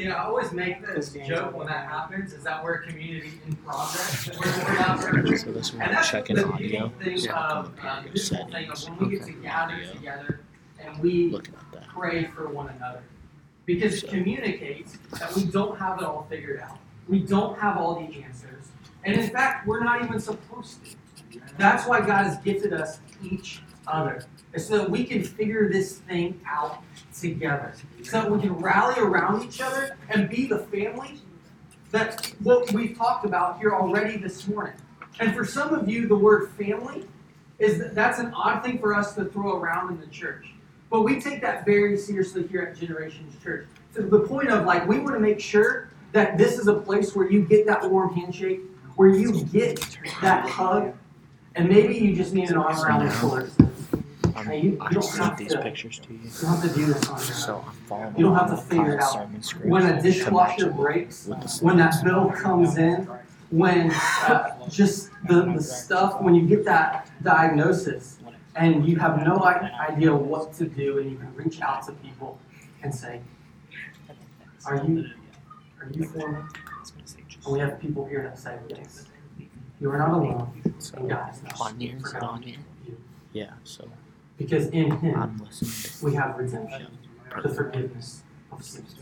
See, I always make this joke when that happens, is that we're a community in progress. We're, we're not perfect. So this And one, that's checking the audio. thing Yeah. of, uh, the beautiful thing of when we get to gather Audio. together and we Looking at that. pray for one another. Because it communicates that we don't have it all figured out. We don't have all the answers. And in fact, we're not even supposed to. That's why God has gifted us each other. So that we can figure this thing out together. So that we can rally around each other and be the family that what we've talked about here already this morning. And for some of you, the word family is that that's an odd thing for us to throw around in the church. But we take that very seriously here at Generations Church. To the point of like, we want to make sure that this is a place where you get that warm handshake, where you get that hug, and maybe you just need an arm around your shoulders. Um, you I don't sent have these to- pictures to you. You don't have to do this on your So. I'm following You don't have to figure it out. sermon script When a dishwasher breaks, when that bill comes in, when uh, just the, the stuff, when you get that diagnosis and you have no i- idea what to do and you can reach out to people and say, are you, are you for me? And we have people here that say, yes, you are not alone and God is not on it on you. Yeah, so Because in Him, we have redemption, the forgiveness of sins.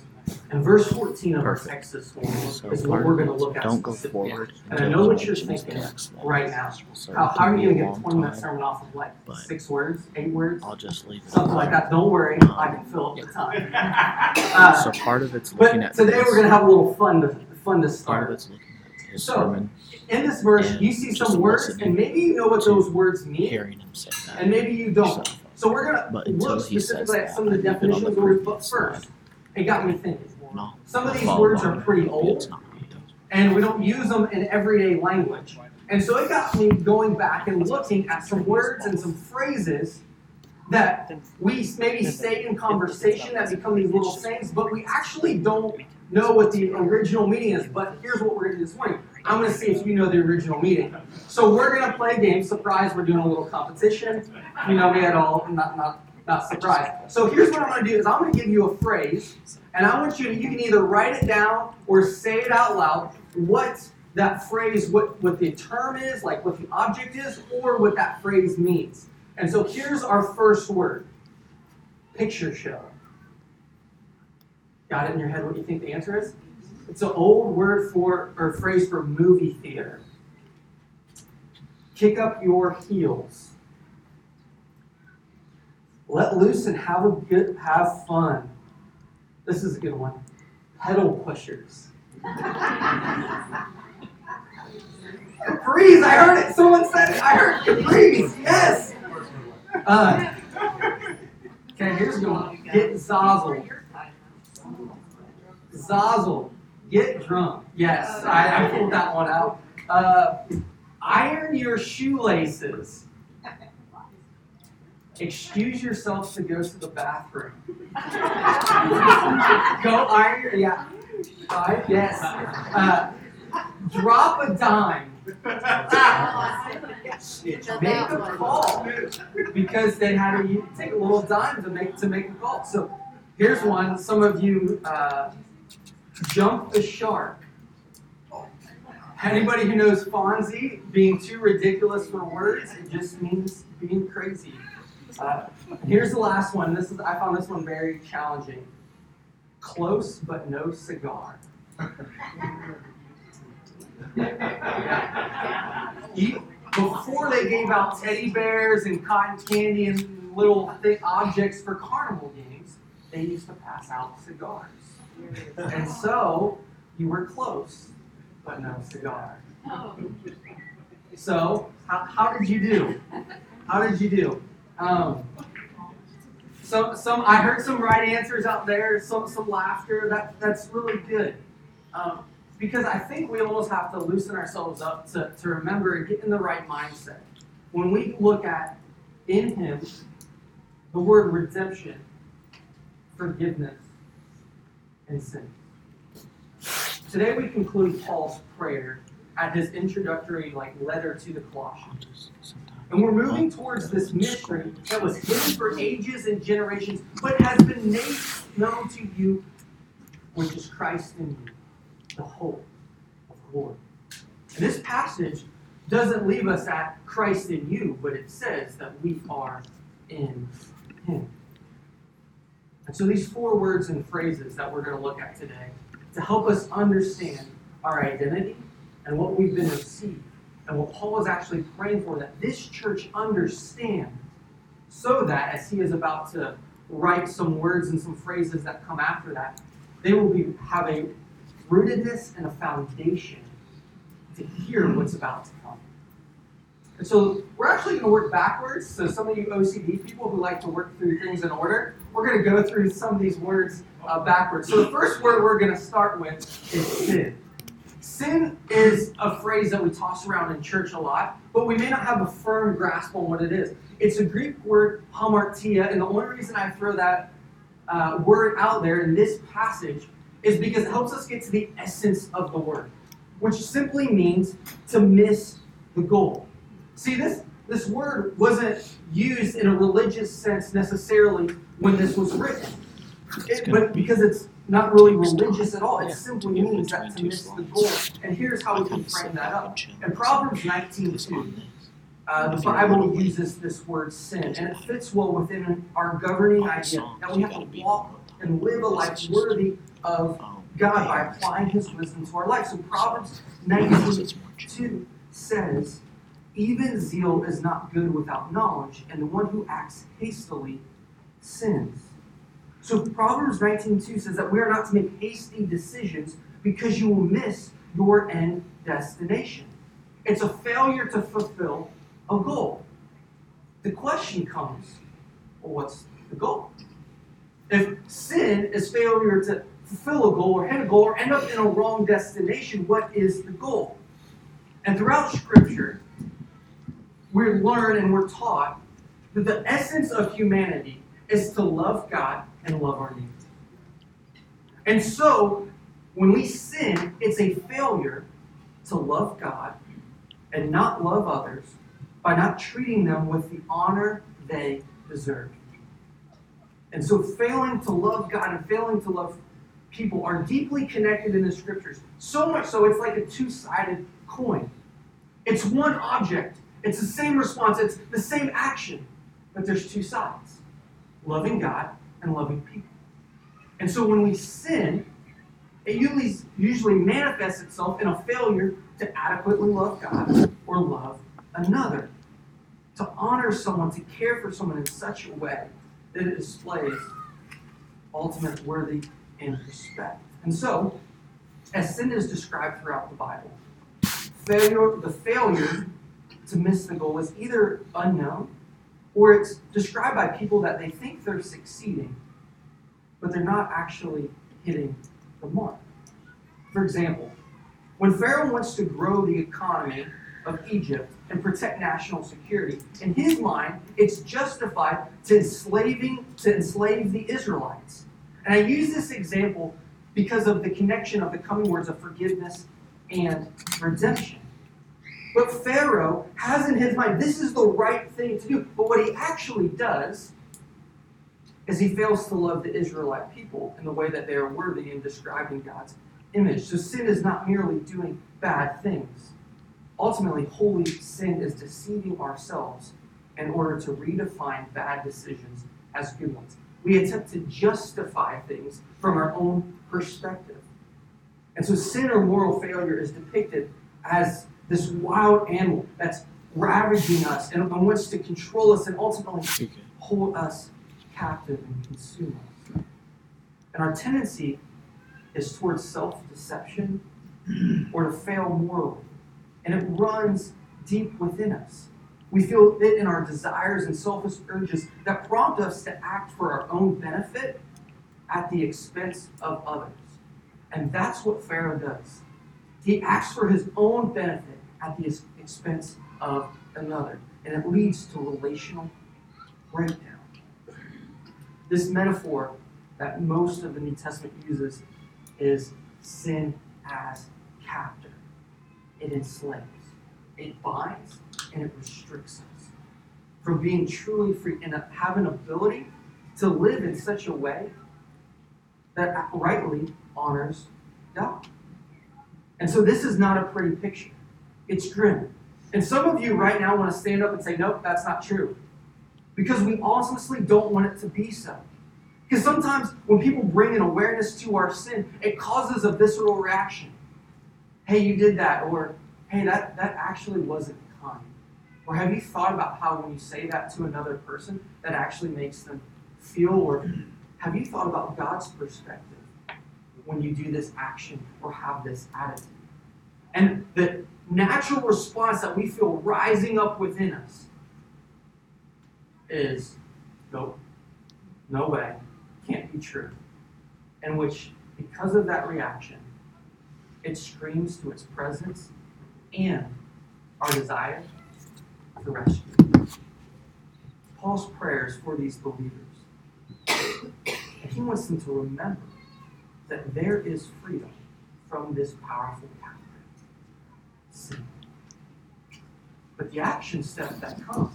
And verse 14 of our. Exodus 4 So is what we're going to look at Don't go forward. And I know what you're thinking right now. How, how are you going to get a long 20 minute sermon off of like six words, eight words? I'll just leave it. Something like that. Don't worry, I can fill up the time. Uh, So part of it's looking at today we're going to have a little fun to, fun to start. part of it's looking at his So, sermon, In this verse, and you see some words, and maybe you know what those words mean, hearing him say that. and maybe you don't. So, So we're gonna look specifically at some of the I leave it on the definitions where we put first. It got me thinking. no, Some of these words are pretty old. it's not what he does. and we don't use them in everyday language. And so it got me going back and looking at some words and some phrases that we maybe say in conversation that become these little sayings, but we actually don't know what the original meaning is. But here's what we're going to do this morning. I'm going to see if you know the original meaning. So we're going to play a game. Surprise, we're doing a little competition. You know me at all. Not, not, not surprised. So here's what I'm going to do is I'm going to give you a phrase, and I want you to, you can either write it down or say it out loud what that phrase, what, what the term is, like what the object is, or what that phrase means. And so here's our first word picture show. Got it in your head what you think the answer is? It's an old word for, or phrase for movie theater. Kick up your heels. Let loose and have a good, have fun. This is a good one. Pedal pushers. Capris, I heard it. Someone said it. I heard Capris. Yes. Uh, okay, here's one. Get zazzled. Zazzle. Get drunk. Yes, I, I pulled that one out. Uh, iron your shoelaces. Excuse yourself to go to the bathroom. go iron your, yeah. Five, yes. Uh, drop a dime. Make a call. Because they had to take a little dime to make to make a call. So here's one. Some of you uh, jump the shark. Anybody who knows Fonzie, being too ridiculous for words, it just means being crazy. Uh, here's the last one. This is I found this one very challenging. Close but no cigar. Before they gave out teddy bears and cotton candy and little objects for carnival games, they used to pass out cigars. And so you were close, but no cigar. So how, how did you do? How did you do? Um, some some I heard some right answers out there. Some some laughter. That that's really good. Um, because I think we almost have to loosen ourselves up to, to remember and get in the right mindset. When we look at in Him the word redemption, forgiveness, and sin. Today we conclude Paul's prayer at his introductory like letter to the Colossians. And we're moving towards this mystery that was hidden for ages and generations, but has been made known to you which is Christ in you, the hope of glory. And this passage doesn't leave us at Christ in you, but it says that we are in Him. And so these four words and phrases that we're going to look at today to help us understand our identity and what we've been received and what Paul is actually praying for that this church understand so that as he is about to write some words and some phrases that come after that, they will be have a rootedness and a foundation to hear what's about to come. And so we're actually going to work backwards. So some of you OCD people who like to work through things in order, we're going to go through some of these words uh, backwards. So the first word we're going to start with is sin. Sin is a phrase that we toss around in church a lot, but we may not have a firm grasp on what it is. It's a Greek word, hamartia, and the only reason I throw that uh, word out there in this passage is because it helps us get to the essence of the word, which simply means to miss the goal. See, this, this word wasn't used in a religious sense necessarily when this was written, It- but be- because it's not really religious at all, it simply means that to miss the goal. And here's how we can frame that up. In Proverbs Focus 19:2, on this. uh, the Bible uses this word sin, and it fits well within our governing idea that we have gotta walk and live a life worthy of God by applying His wisdom to our life. So Proverbs Because 19 it's more chill. 2 says, Even zeal is not good without knowledge, and the one who acts hastily sins. So Proverbs 19.2 says that we are not to make hasty decisions because you will miss your end destination. It's a failure to fulfill a goal. The question comes, well, what's the goal? If sin is failure to fulfill a goal or hit a goal or end up in a wrong destination, what is the goal? And throughout Scripture, we learn and we're taught that the essence of humanity is to love God and love our neighbor. And so, when we sin, it's a failure to love God and not love others by not treating them with the honor they deserve. And so, failing to love God and failing to love people are deeply connected in the scriptures. So much so, it's like a two sided coin. It's one object, it's the same response, it's the same action, but there's two sides loving God and loving people. And so, when we sin, it usually, usually manifests itself in a failure to adequately love God or love another. To honor someone, to care for someone in such a way that it displays ultimate worthy and respect. And so, as sin is described throughout the Bible, failure, the failure to miss the goal is either unknown or it's described by people that they think they're succeeding, but they're not actually hitting the mark. For example, when Pharaoh wants to grow the economy of Egypt and protect national security, in his mind, it's justified to enslaving to enslave the Israelites. And I use this example because of the connection of the coming words of forgiveness and redemption. But Pharaoh has in his mind this is the right thing to do. But what he actually does is he fails to love the Israelite people in the way that they are worthy in describing God's image. So sin is not merely doing bad things. Ultimately, holy sin is deceiving ourselves in order to redefine bad decisions as good ones. We attempt to justify things from our own perspective. And so sin or moral failure is depicted as this wild animal that's ravaging us and, and wants to control us and ultimately hold us captive and consume us. And our tendency is towards self deception or to fail morally. And it runs deep within us. We feel it in our desires and selfish urges that prompt us to act for our own benefit at the expense of others. And that's what Pharaoh does. He acts for his own benefit at the ex- expense of another. And it leads to relational breakdown. This metaphor that most of the New Testament uses is sin as captor. It enslaves, it binds, and it restricts us from being truly free and have an ability to live in such a way that rightly honors God. And so this is not a pretty picture. It's grim. And some of you right now want to stand up and say, nope, that's not true. Because we honestly don't want it to be so. Because sometimes when people bring an awareness to our sin, it causes a visceral reaction. Hey, you did that, or hey, that, that actually wasn't kind. Or have you thought about how when you say that to another person, that actually makes them feel, or have you thought about God's perspective when you do this action or have this attitude? And the natural response that we feel rising up within us is nope, no way, can't be true. And which, because of that reaction, it screams to its presence and our desire to rescue. Paul's prayers for these believers. And he wants them to remember that there is freedom from this powerful captive, But the action step that comes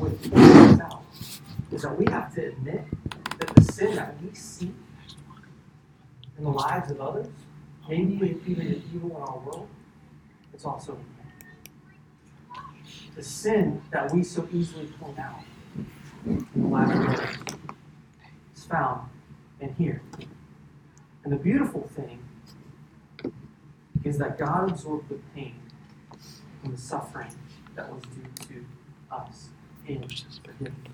with this is that we have to admit that the sin that we see in the lives of others, maybe even the evil in our world, it's also the sin that we so easily point out in the lives of others is found in here. And the beautiful thing is that God absorbed the pain and the suffering that was due to us in forgiveness.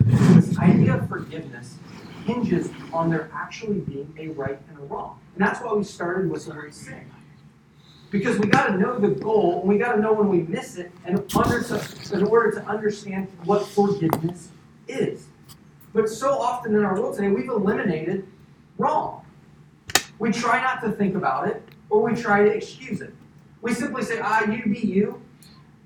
This idea of forgiveness hinges on there actually being a right and a wrong. And that's why we started with the word sin. Because we got to know the goal, and we got to know when we miss it, and under in order to understand what forgiveness is. But so often in our world today, we've eliminated wrong. We try not to think about it, or we try to excuse it. We simply say, ah, you be you.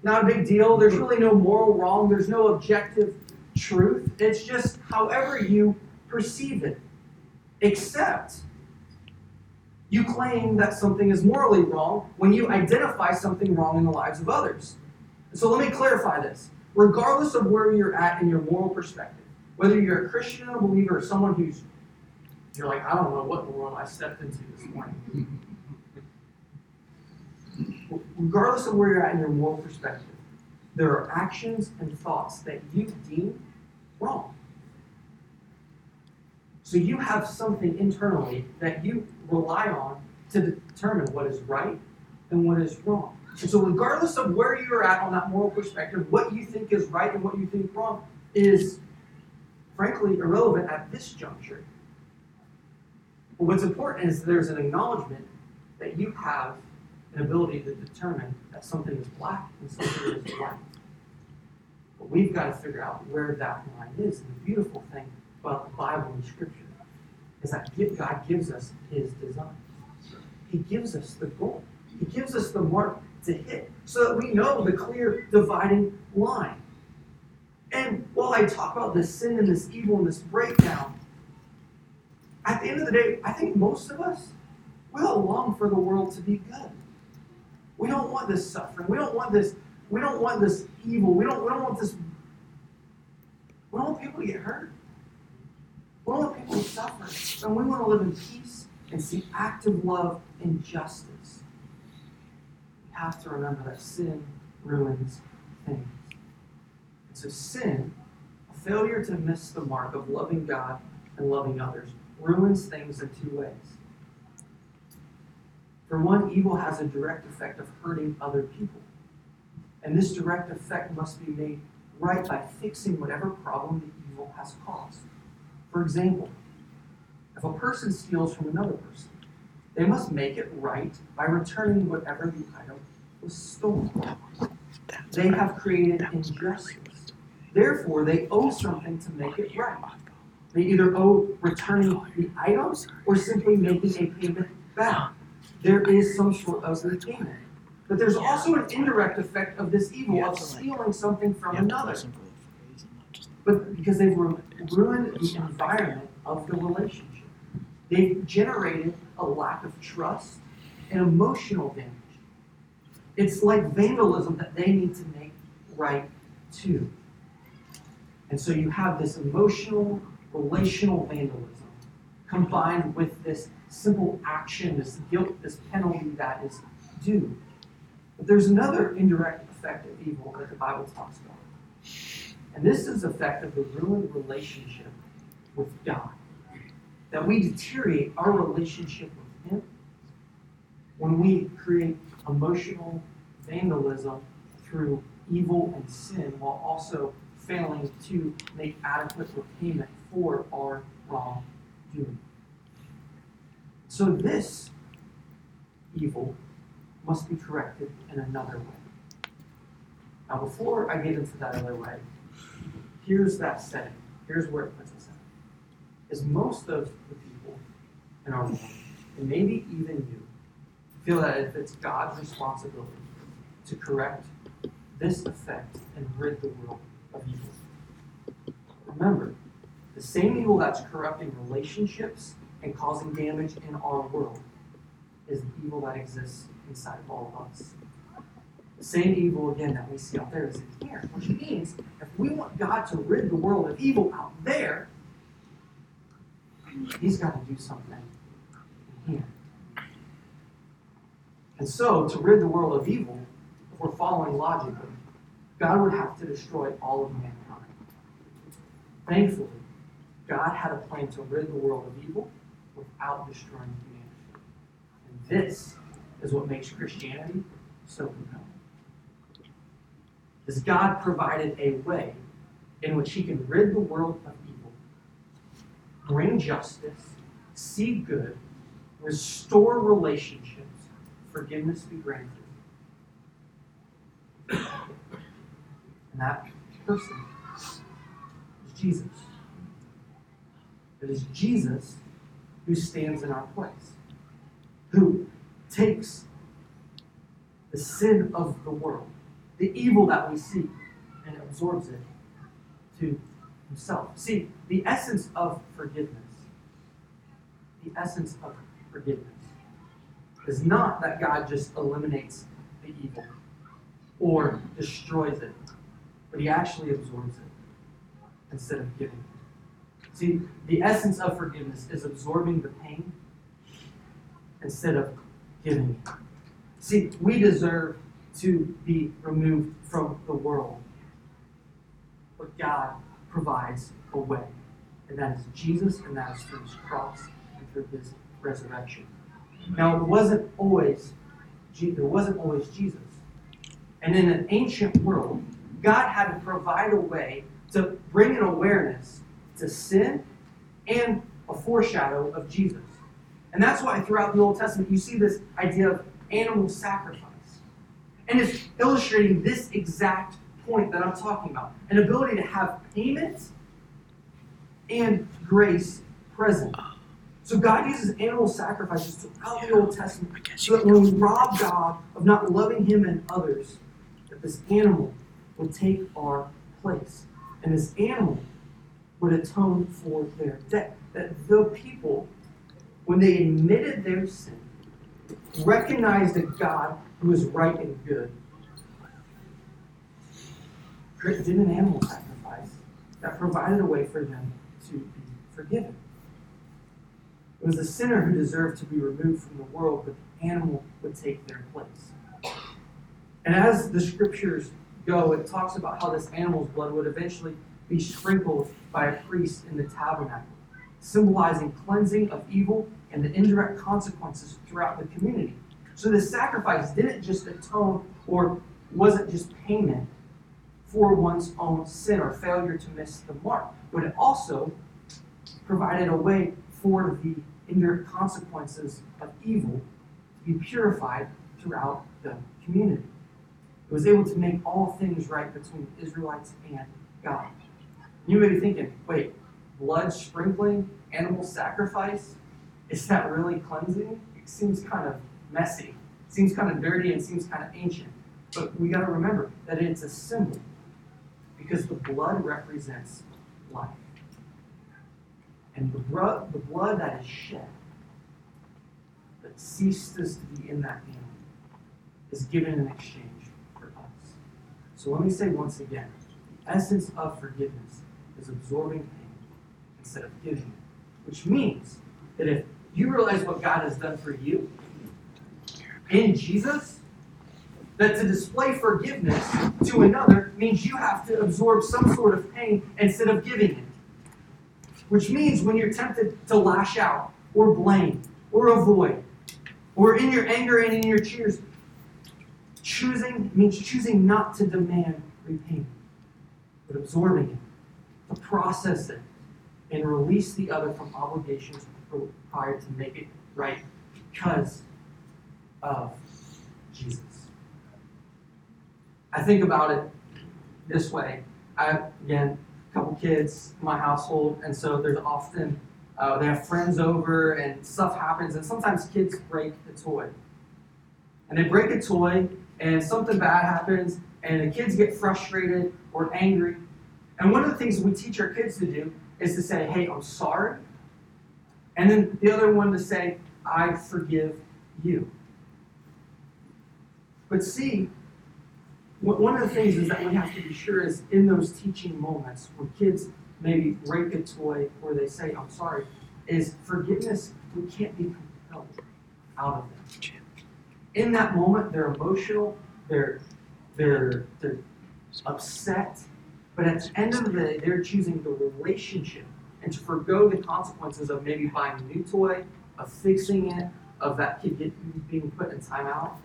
Not a big deal. There's really no moral wrong. There's no objective truth. It's just however you perceive it. Except you claim that something is morally wrong when you identify something wrong in the lives of others. So let me clarify this. Regardless of where you're at in your moral perspective, whether you're a Christian a believer or someone who's you're like, I don't know what the world I stepped into this morning. Regardless of where you're at in your moral perspective, there are actions and thoughts that you deem wrong. So you have something internally that you rely on to determine what is right and what is wrong. And so, regardless of where you're at on that moral perspective, what you think is right and what you think wrong is, frankly, irrelevant at this juncture. But what's important is there's an acknowledgement that you have an ability to determine that something is black and something is white. But we've got to figure out where that line is. And the beautiful thing about the Bible and Scripture is that God gives us His design. He gives us the goal. He gives us the mark to hit so that we know the clear dividing line. And while I talk about this sin and this evil and this breakdown, at the end of the day, I think most of us, we all long for the world to be good. We don't want this suffering. We don't want this, we don't want this evil. We don't, we don't want this, we don't want people to get hurt. We don't want people to suffer. And we want to live in peace and see active love and justice. We have to remember that sin ruins things. And so sin, a failure to miss the mark of loving God and loving others, ruins things in two ways. For one, evil has a direct effect of hurting other people. And this direct effect must be made right by fixing whatever problem the evil has caused. For example, if a person steals from another person, they must make it right by returning whatever the item was stolen. They have created injustice. Therefore, they owe something to make it right. They either owe returning the items or simply making a payment back. There is some sort of repayment. But there's also an indirect effect of this evil of stealing something from another. But because they've ruined the environment of the relationship, they've generated a lack of trust and emotional damage. It's like vandalism that they need to make right too. And so you have this emotional, relational vandalism combined with this simple action, this guilt, this penalty that is due. But there's another indirect effect of evil that the Bible talks about. And this is the effect of the ruined relationship with God. That we deteriorate our relationship with Him when we create emotional vandalism through evil and sin while also failing to make adequate repayment for our wrongdoing. So this evil must be corrected in another way. Now, before I get into that other way, here's that setting. Here's where it puts us at. Is most of the people in our world, and maybe even you, feel that it's God's responsibility to correct this effect and rid the world of evil. Remember, the same evil that's corrupting relationships and causing damage in our world is the evil that exists inside of all of us. The same evil, again, that we see out there is in here, which means if we want God to rid the world of evil out there, He's got to do something in here. And so, to rid the world of evil, if we're following logically, God would have to destroy all of mankind. Thankfully, God had a plan to rid the world of evil without destroying humanity. And this is what makes Christianity so compelling. Is God provided a way in which he can rid the world of evil, bring justice, see good, restore relationships, forgiveness be granted. And that person is Jesus. It is Jesus who stands in our place, who takes the sin of the world, the evil that we see, and absorbs it to himself. See, the essence of forgiveness, the essence of forgiveness is not that God just eliminates the evil or destroys it, but he actually absorbs it instead of giving it. See, the essence of forgiveness is absorbing the pain instead of giving it. See, we deserve to be removed from the world, but God provides a way, and that is Jesus, and that is through his cross and through his resurrection. Now, it wasn't always, there wasn't always Jesus. And in an ancient world, God had to provide a way to bring an awareness to sin and a foreshadow of Jesus. And that's why throughout the Old Testament you see this idea of animal sacrifice. And it's illustrating this exact point that I'm talking about an ability to have payment and grace present. So God uses animal sacrifices throughout the Old Testament so that when we rob God of not loving Him and others, that this animal will take our place. And this animal would atone for their debt. That the people, when they admitted their sin, recognized a God who is right and good, did an animal sacrifice that provided a way for them to be forgiven. It was the sinner who deserved to be removed from the world, but the animal would take their place. And as the scriptures go, it talks about how this animal's blood would eventually be sprinkled by a priest in the tabernacle, symbolizing cleansing of evil and the indirect consequences throughout the community. So the sacrifice didn't just atone or wasn't just payment for one's own sin or failure to miss the mark, but it also provided a way for the indirect consequences of evil to be purified throughout the community. It was able to make all things right between the Israelites and God. You may be thinking, wait, blood sprinkling, animal sacrifice, is that really cleansing? It seems kind of messy. It seems kind of dirty and seems kind of ancient. But we got to remember that it's a symbol because the blood represents life. And the, bro- the blood that is shed, that ceases to be in that animal, is given in exchange for us. So let me say once again the essence of forgiveness is absorbing pain instead of giving it, which means that if you realize what God has done for you in Jesus, that to display forgiveness to another means you have to absorb some sort of pain instead of giving it. Which means when you're tempted to lash out or blame or avoid, or in your anger and in your tears, choosing means choosing not to demand repayment, but absorbing it, process it, and release the other from obligations required to make it right because of Jesus. I think about it this way. I again, a couple kids in my household, and so there's often uh, they have friends over, and stuff happens, and sometimes kids break a toy, and they break a toy, and something bad happens, and the kids get frustrated or angry, and one of the things we teach our kids to do is to say, "Hey, I'm sorry," and then the other one to say, "I forgive you." But see, one of the things is that we have to be sure is in those teaching moments where kids maybe break a toy or they say, I'm sorry, is forgiveness, we can't be compelled out of them. In that moment, they're emotional, they're they're they're upset, but at the end of the day, they're choosing the relationship and to forego the consequences of maybe buying a new toy, of fixing it, of that kid get, being put in timeout.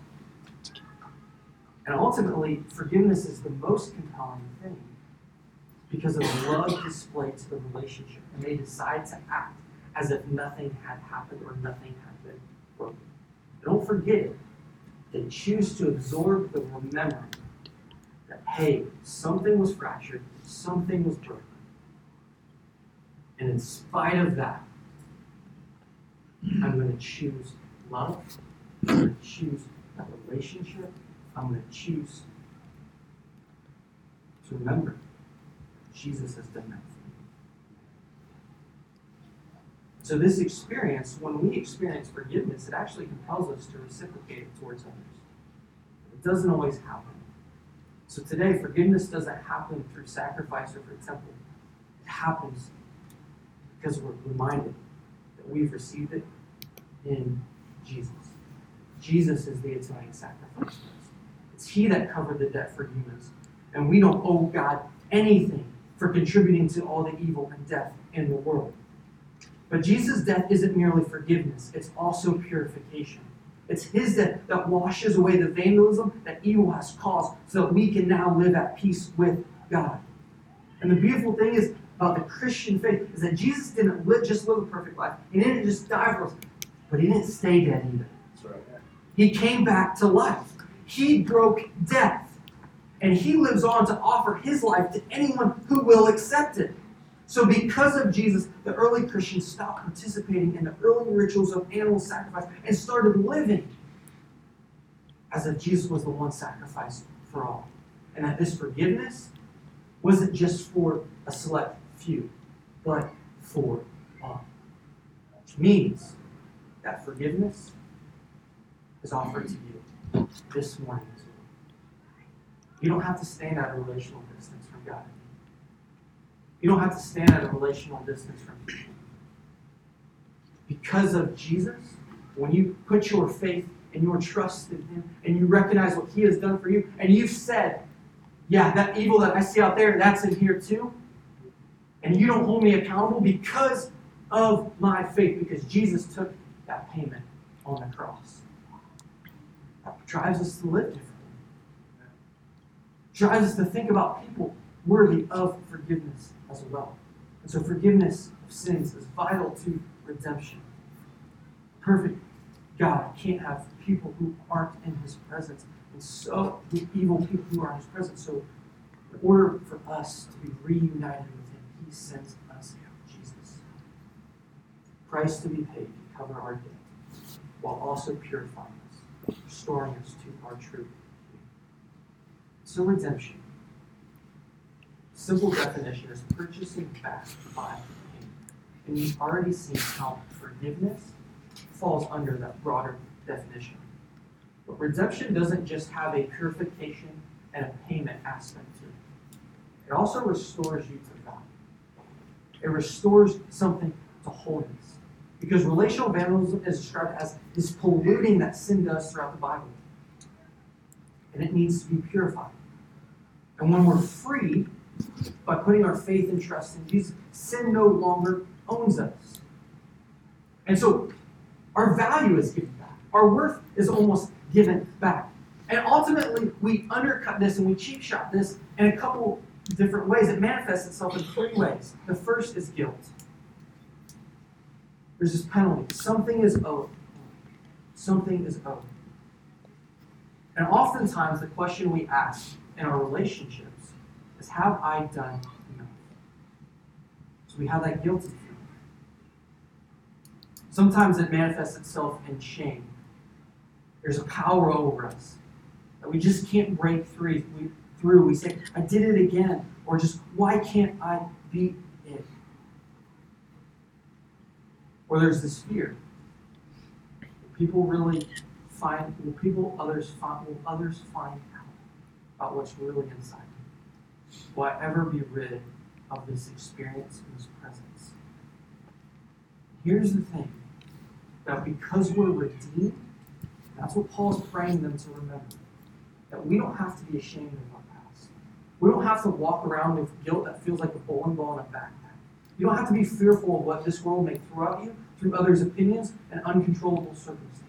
And ultimately, forgiveness is the most compelling thing because of the love displayed to the relationship. And they decide to act as if nothing had happened or nothing had been broken. They Don't forget it. They choose to absorb the remembering that, hey, something was fractured, something was broken. And in spite of that, I'm going to choose love. I'm going to choose that relationship. I'm going to choose to remember Jesus has done that for me. So, this experience, when we experience forgiveness, it actually compels us to reciprocate it towards others. It doesn't always happen. So, today, forgiveness doesn't happen through sacrifice or through temple. It happens because we're reminded that we've received it in Jesus. Jesus is the atoning sacrifice for. It's He that covered the debt for humans. And we don't owe God anything for contributing to all the evil and death in the world. But Jesus' death isn't merely forgiveness, it's also purification. It's His death that washes away the vandalism that evil has caused so that we can now live at peace with God. And the beautiful thing is about the Christian faith is that Jesus didn't live, just live a perfect life. He didn't just die for us, but He didn't stay dead either. That's right. He came back to life. He broke death. And he lives on to offer his life to anyone who will accept it. So, because of Jesus, the early Christians stopped participating in the early rituals of animal sacrifice and started living as if Jesus was the one sacrifice for all. And that this forgiveness wasn't just for a select few, but for all. Which means that forgiveness is offered to you this morning as well. You don't have to stand at a relational distance from God. You don't have to stand at a relational distance from people. Because of Jesus, when you put your faith and your trust in Him and you recognize what He has done for you, and you've said, Yeah, that evil that I see out there, that's in here too, and you don't hold me accountable because of my faith, because Jesus took that payment on the cross. That drives us to live differently. Drives us to think about people worthy of forgiveness as well. And so forgiveness of sins is vital to redemption. Perfect God can't have people who aren't in his presence. And so the evil people who are in his presence. So in order for us to be reunited with him, he sends us Jesus. Price to be paid to cover our debt, while also purifying us, restoring us to our true. So redemption. Simple definition is purchasing back by payment. And you've already seen how forgiveness falls under that broader definition. But redemption doesn't just have a purification and a payment aspect to it. It also restores you to God. It restores something to wholeness. Because relational vandalism is described as this polluting that sin does throughout the Bible. And it needs to be purified. And when we're free, by putting our faith and trust in Jesus, sin no longer owns us. And so our value is given back. Our worth is almost given back. And ultimately, we undercut this and we cheap shot this in a couple different ways. It manifests itself in three ways. The first is guilt. There's this penalty. Something is owed. Something is owed. And oftentimes, the question we ask in our relationships is Have I done enough? So we have that guilty feeling. Sometimes it manifests itself in shame. There's a power over us that we just can't break through. We, through. we say, I did it again. Or just, why can't I beat it? Or there's this fear. People really find, will people others find, will others find out about what's really inside? Will I ever be rid of this experience and this presence? Here's the thing that because we're redeemed, that's what Paul's praying them to remember. That we don't have to be ashamed of our past. We don't have to walk around with guilt that feels like a bowling ball in a backpack. You don't have to be fearful of what this world may throw at you through others' opinions and uncontrollable circumstances.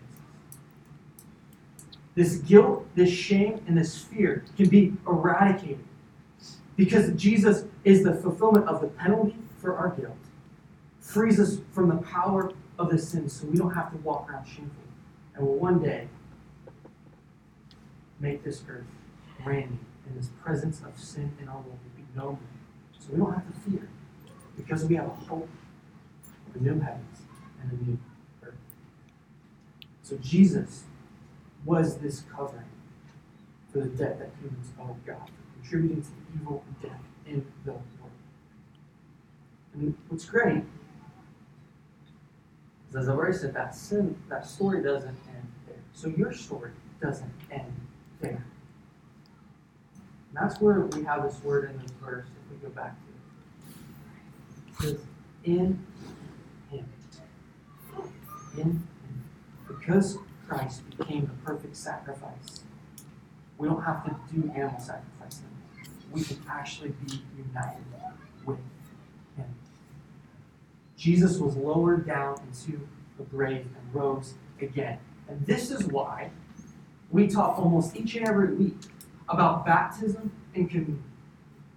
This guilt, this shame, and this fear can be eradicated because Jesus is the fulfillment of the penalty for our guilt, frees us from the power of the sin so we don't have to walk around shameful. And will one day make this earth brand new in this presence of sin in our world will be no more. So we don't have to fear because we have a hope of a new heavens and a new earth. So Jesus was this covering for the debt that humans owe God, contributing to the evil and death in the world. And what's great is, as I've already said, that sin, that story doesn't end there. So your story doesn't end there. And that's where we have this word in this verse, if we go back to it. It says, in him. In him. Because Christ became the perfect sacrifice, we don't have to do animal sacrifice. We can actually be united with him. Jesus was lowered down into the grave and rose again. And this is why we talk almost each and every week about baptism and communion.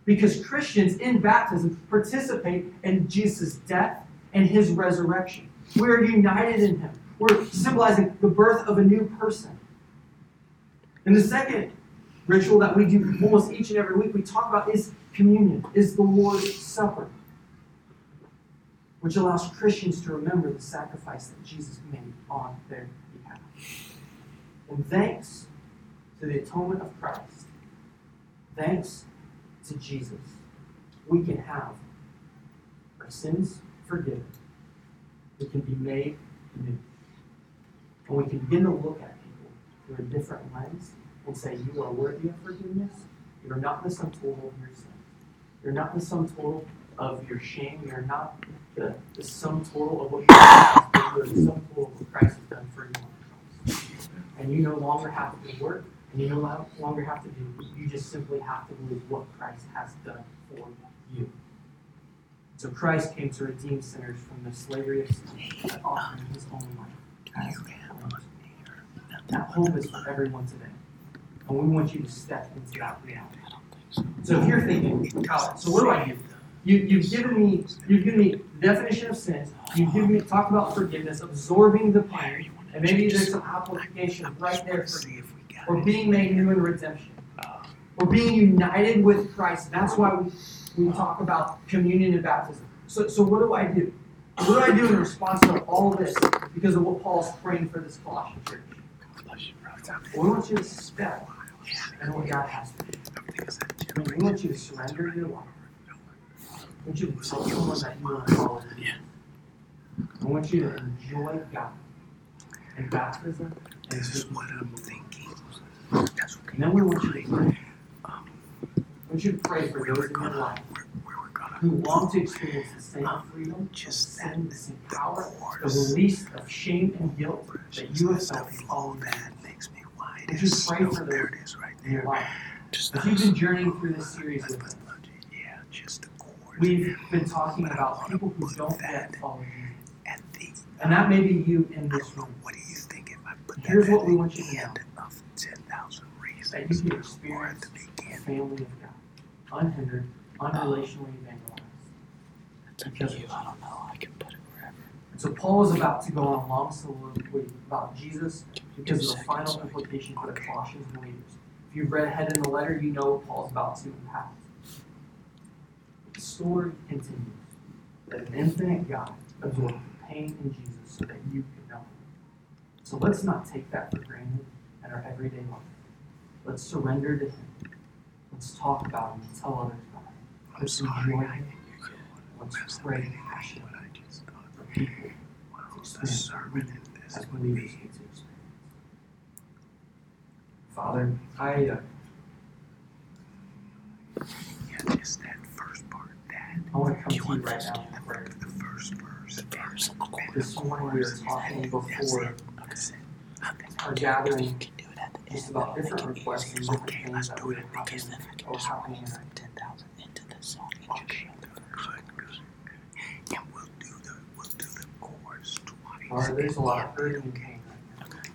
Because Christians in baptism participate in Jesus' death and his resurrection. We're united in him. We're symbolizing the birth of a new person. And the second ritual that we do almost each and every week we talk about is communion, is the Lord's Supper, which allows Christians to remember the sacrifice that Jesus made on their behalf. And thanks to the atonement of Christ, thanks to Jesus, we can have our sins forgiven. We can be made new. And we can begin to look at people through a different lens and say, You are worthy of forgiveness. You're not the sum total of your sin. You're not the sum total of your shame. You're not the, the sum total of what you have done. You're the sum total of what Christ has done for you on the cross. And you no longer have to work, and you no longer have to do. You just simply have to believe what Christ has done for you. So Christ came to redeem sinners from the slavery of sin by offering his own life. That hope is for everyone today. And we want you to step into that reality. So if you're thinking, Kyle, so what do I do? You, you've given me you've given me definition of sin. You've given me talk about forgiveness, absorbing the pain, and maybe there's some application right there for you. Or being made new in redemption. Or being united with Christ. That's why we, we talk about communion and baptism. So, so what do I do? What do I do in response to all this because of what Paul's praying for this Colossian church? We want you to step in what God has for you. We want you to surrender your life. I want you to tell someone that you want to follow Jesus. I want you to enjoy God in baptism and taking communion. And then we want you to pray. Um, I want you to pray for those in your life who long to experience the same freedom, Just sin, the same power, the course. release of shame and guilt that you have felt all that makes me white Would you pray for There it is right there. life. Just If you've been journeying through this series with us, Yeah, just the we've been talking about people who don't yet follow. And the, And that may be you in this room. what do you think if I put that Here's at what we the want you to know. of ten thousand That you reasons? can experience the the family of God, unhindered, unrelationally evangelized. It's up to you. I don't know. I can put it wherever. And so Paul is about to go on a long soliloquy about Jesus because of the final implication for the Colossians believers. If you've read ahead in the letter, you know what Paul's about to impact. The story continues that an infinite God absorbed pain in Jesus so that you could know him. So let's not take that for granted in our everyday life. Let's surrender to him. Let's talk about him and tell others. I'm sorry, I him. think you could. Let's pray passionately What I just thought. for people Well, the sermon in this as would be. need to experience. Father, I uh, Yeah, just that first part, that. I want to come You to you right now in. The first verse. The verse chorus. This morning we were talking before it. Okay. our You gathering do it just about different requests and easier. different Okay, let's do it. Because then I can just happening roll in our from ten thousand into the song. and just Okay, show the good, verse. good, good. And we'll do the, we'll do the chorus twice. Father, there's a lot of and hurt then and we'll pain right Okay.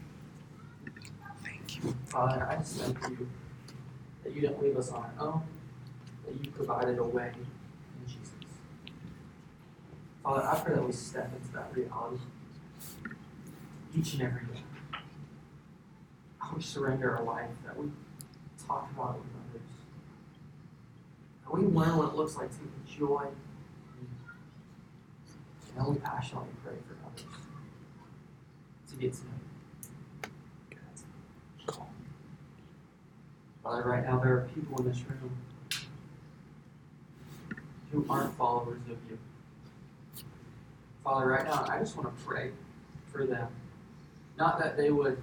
Thank you. Father, I just thank you that you didn't leave us on our own, that you provided a way in Jesus. Father, I pray that we step into that reality each and every day. How we surrender our life, that we talk about it with others. That we learn what it looks like to enjoy. And that we passionately pray for others to get to know you. Cool. Father, right now there are people in this room who aren't followers of you. Father, right now I just want to pray for them. Not that they would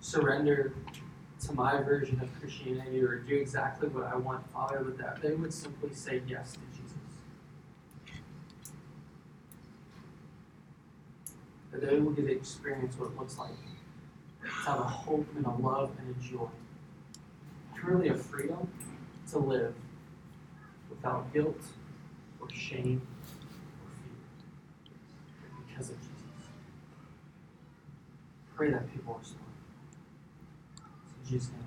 surrender to my version of Christianity or do exactly what I want, Father, but that they would simply say yes to That they will get to experience what it looks like to have a hope and a love and a joy truly a freedom to live without guilt or shame or fear because of Jesus. Pray that people respond. In Jesus' name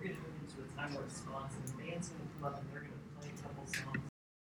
We're gonna move into a time of response and bands gonna come up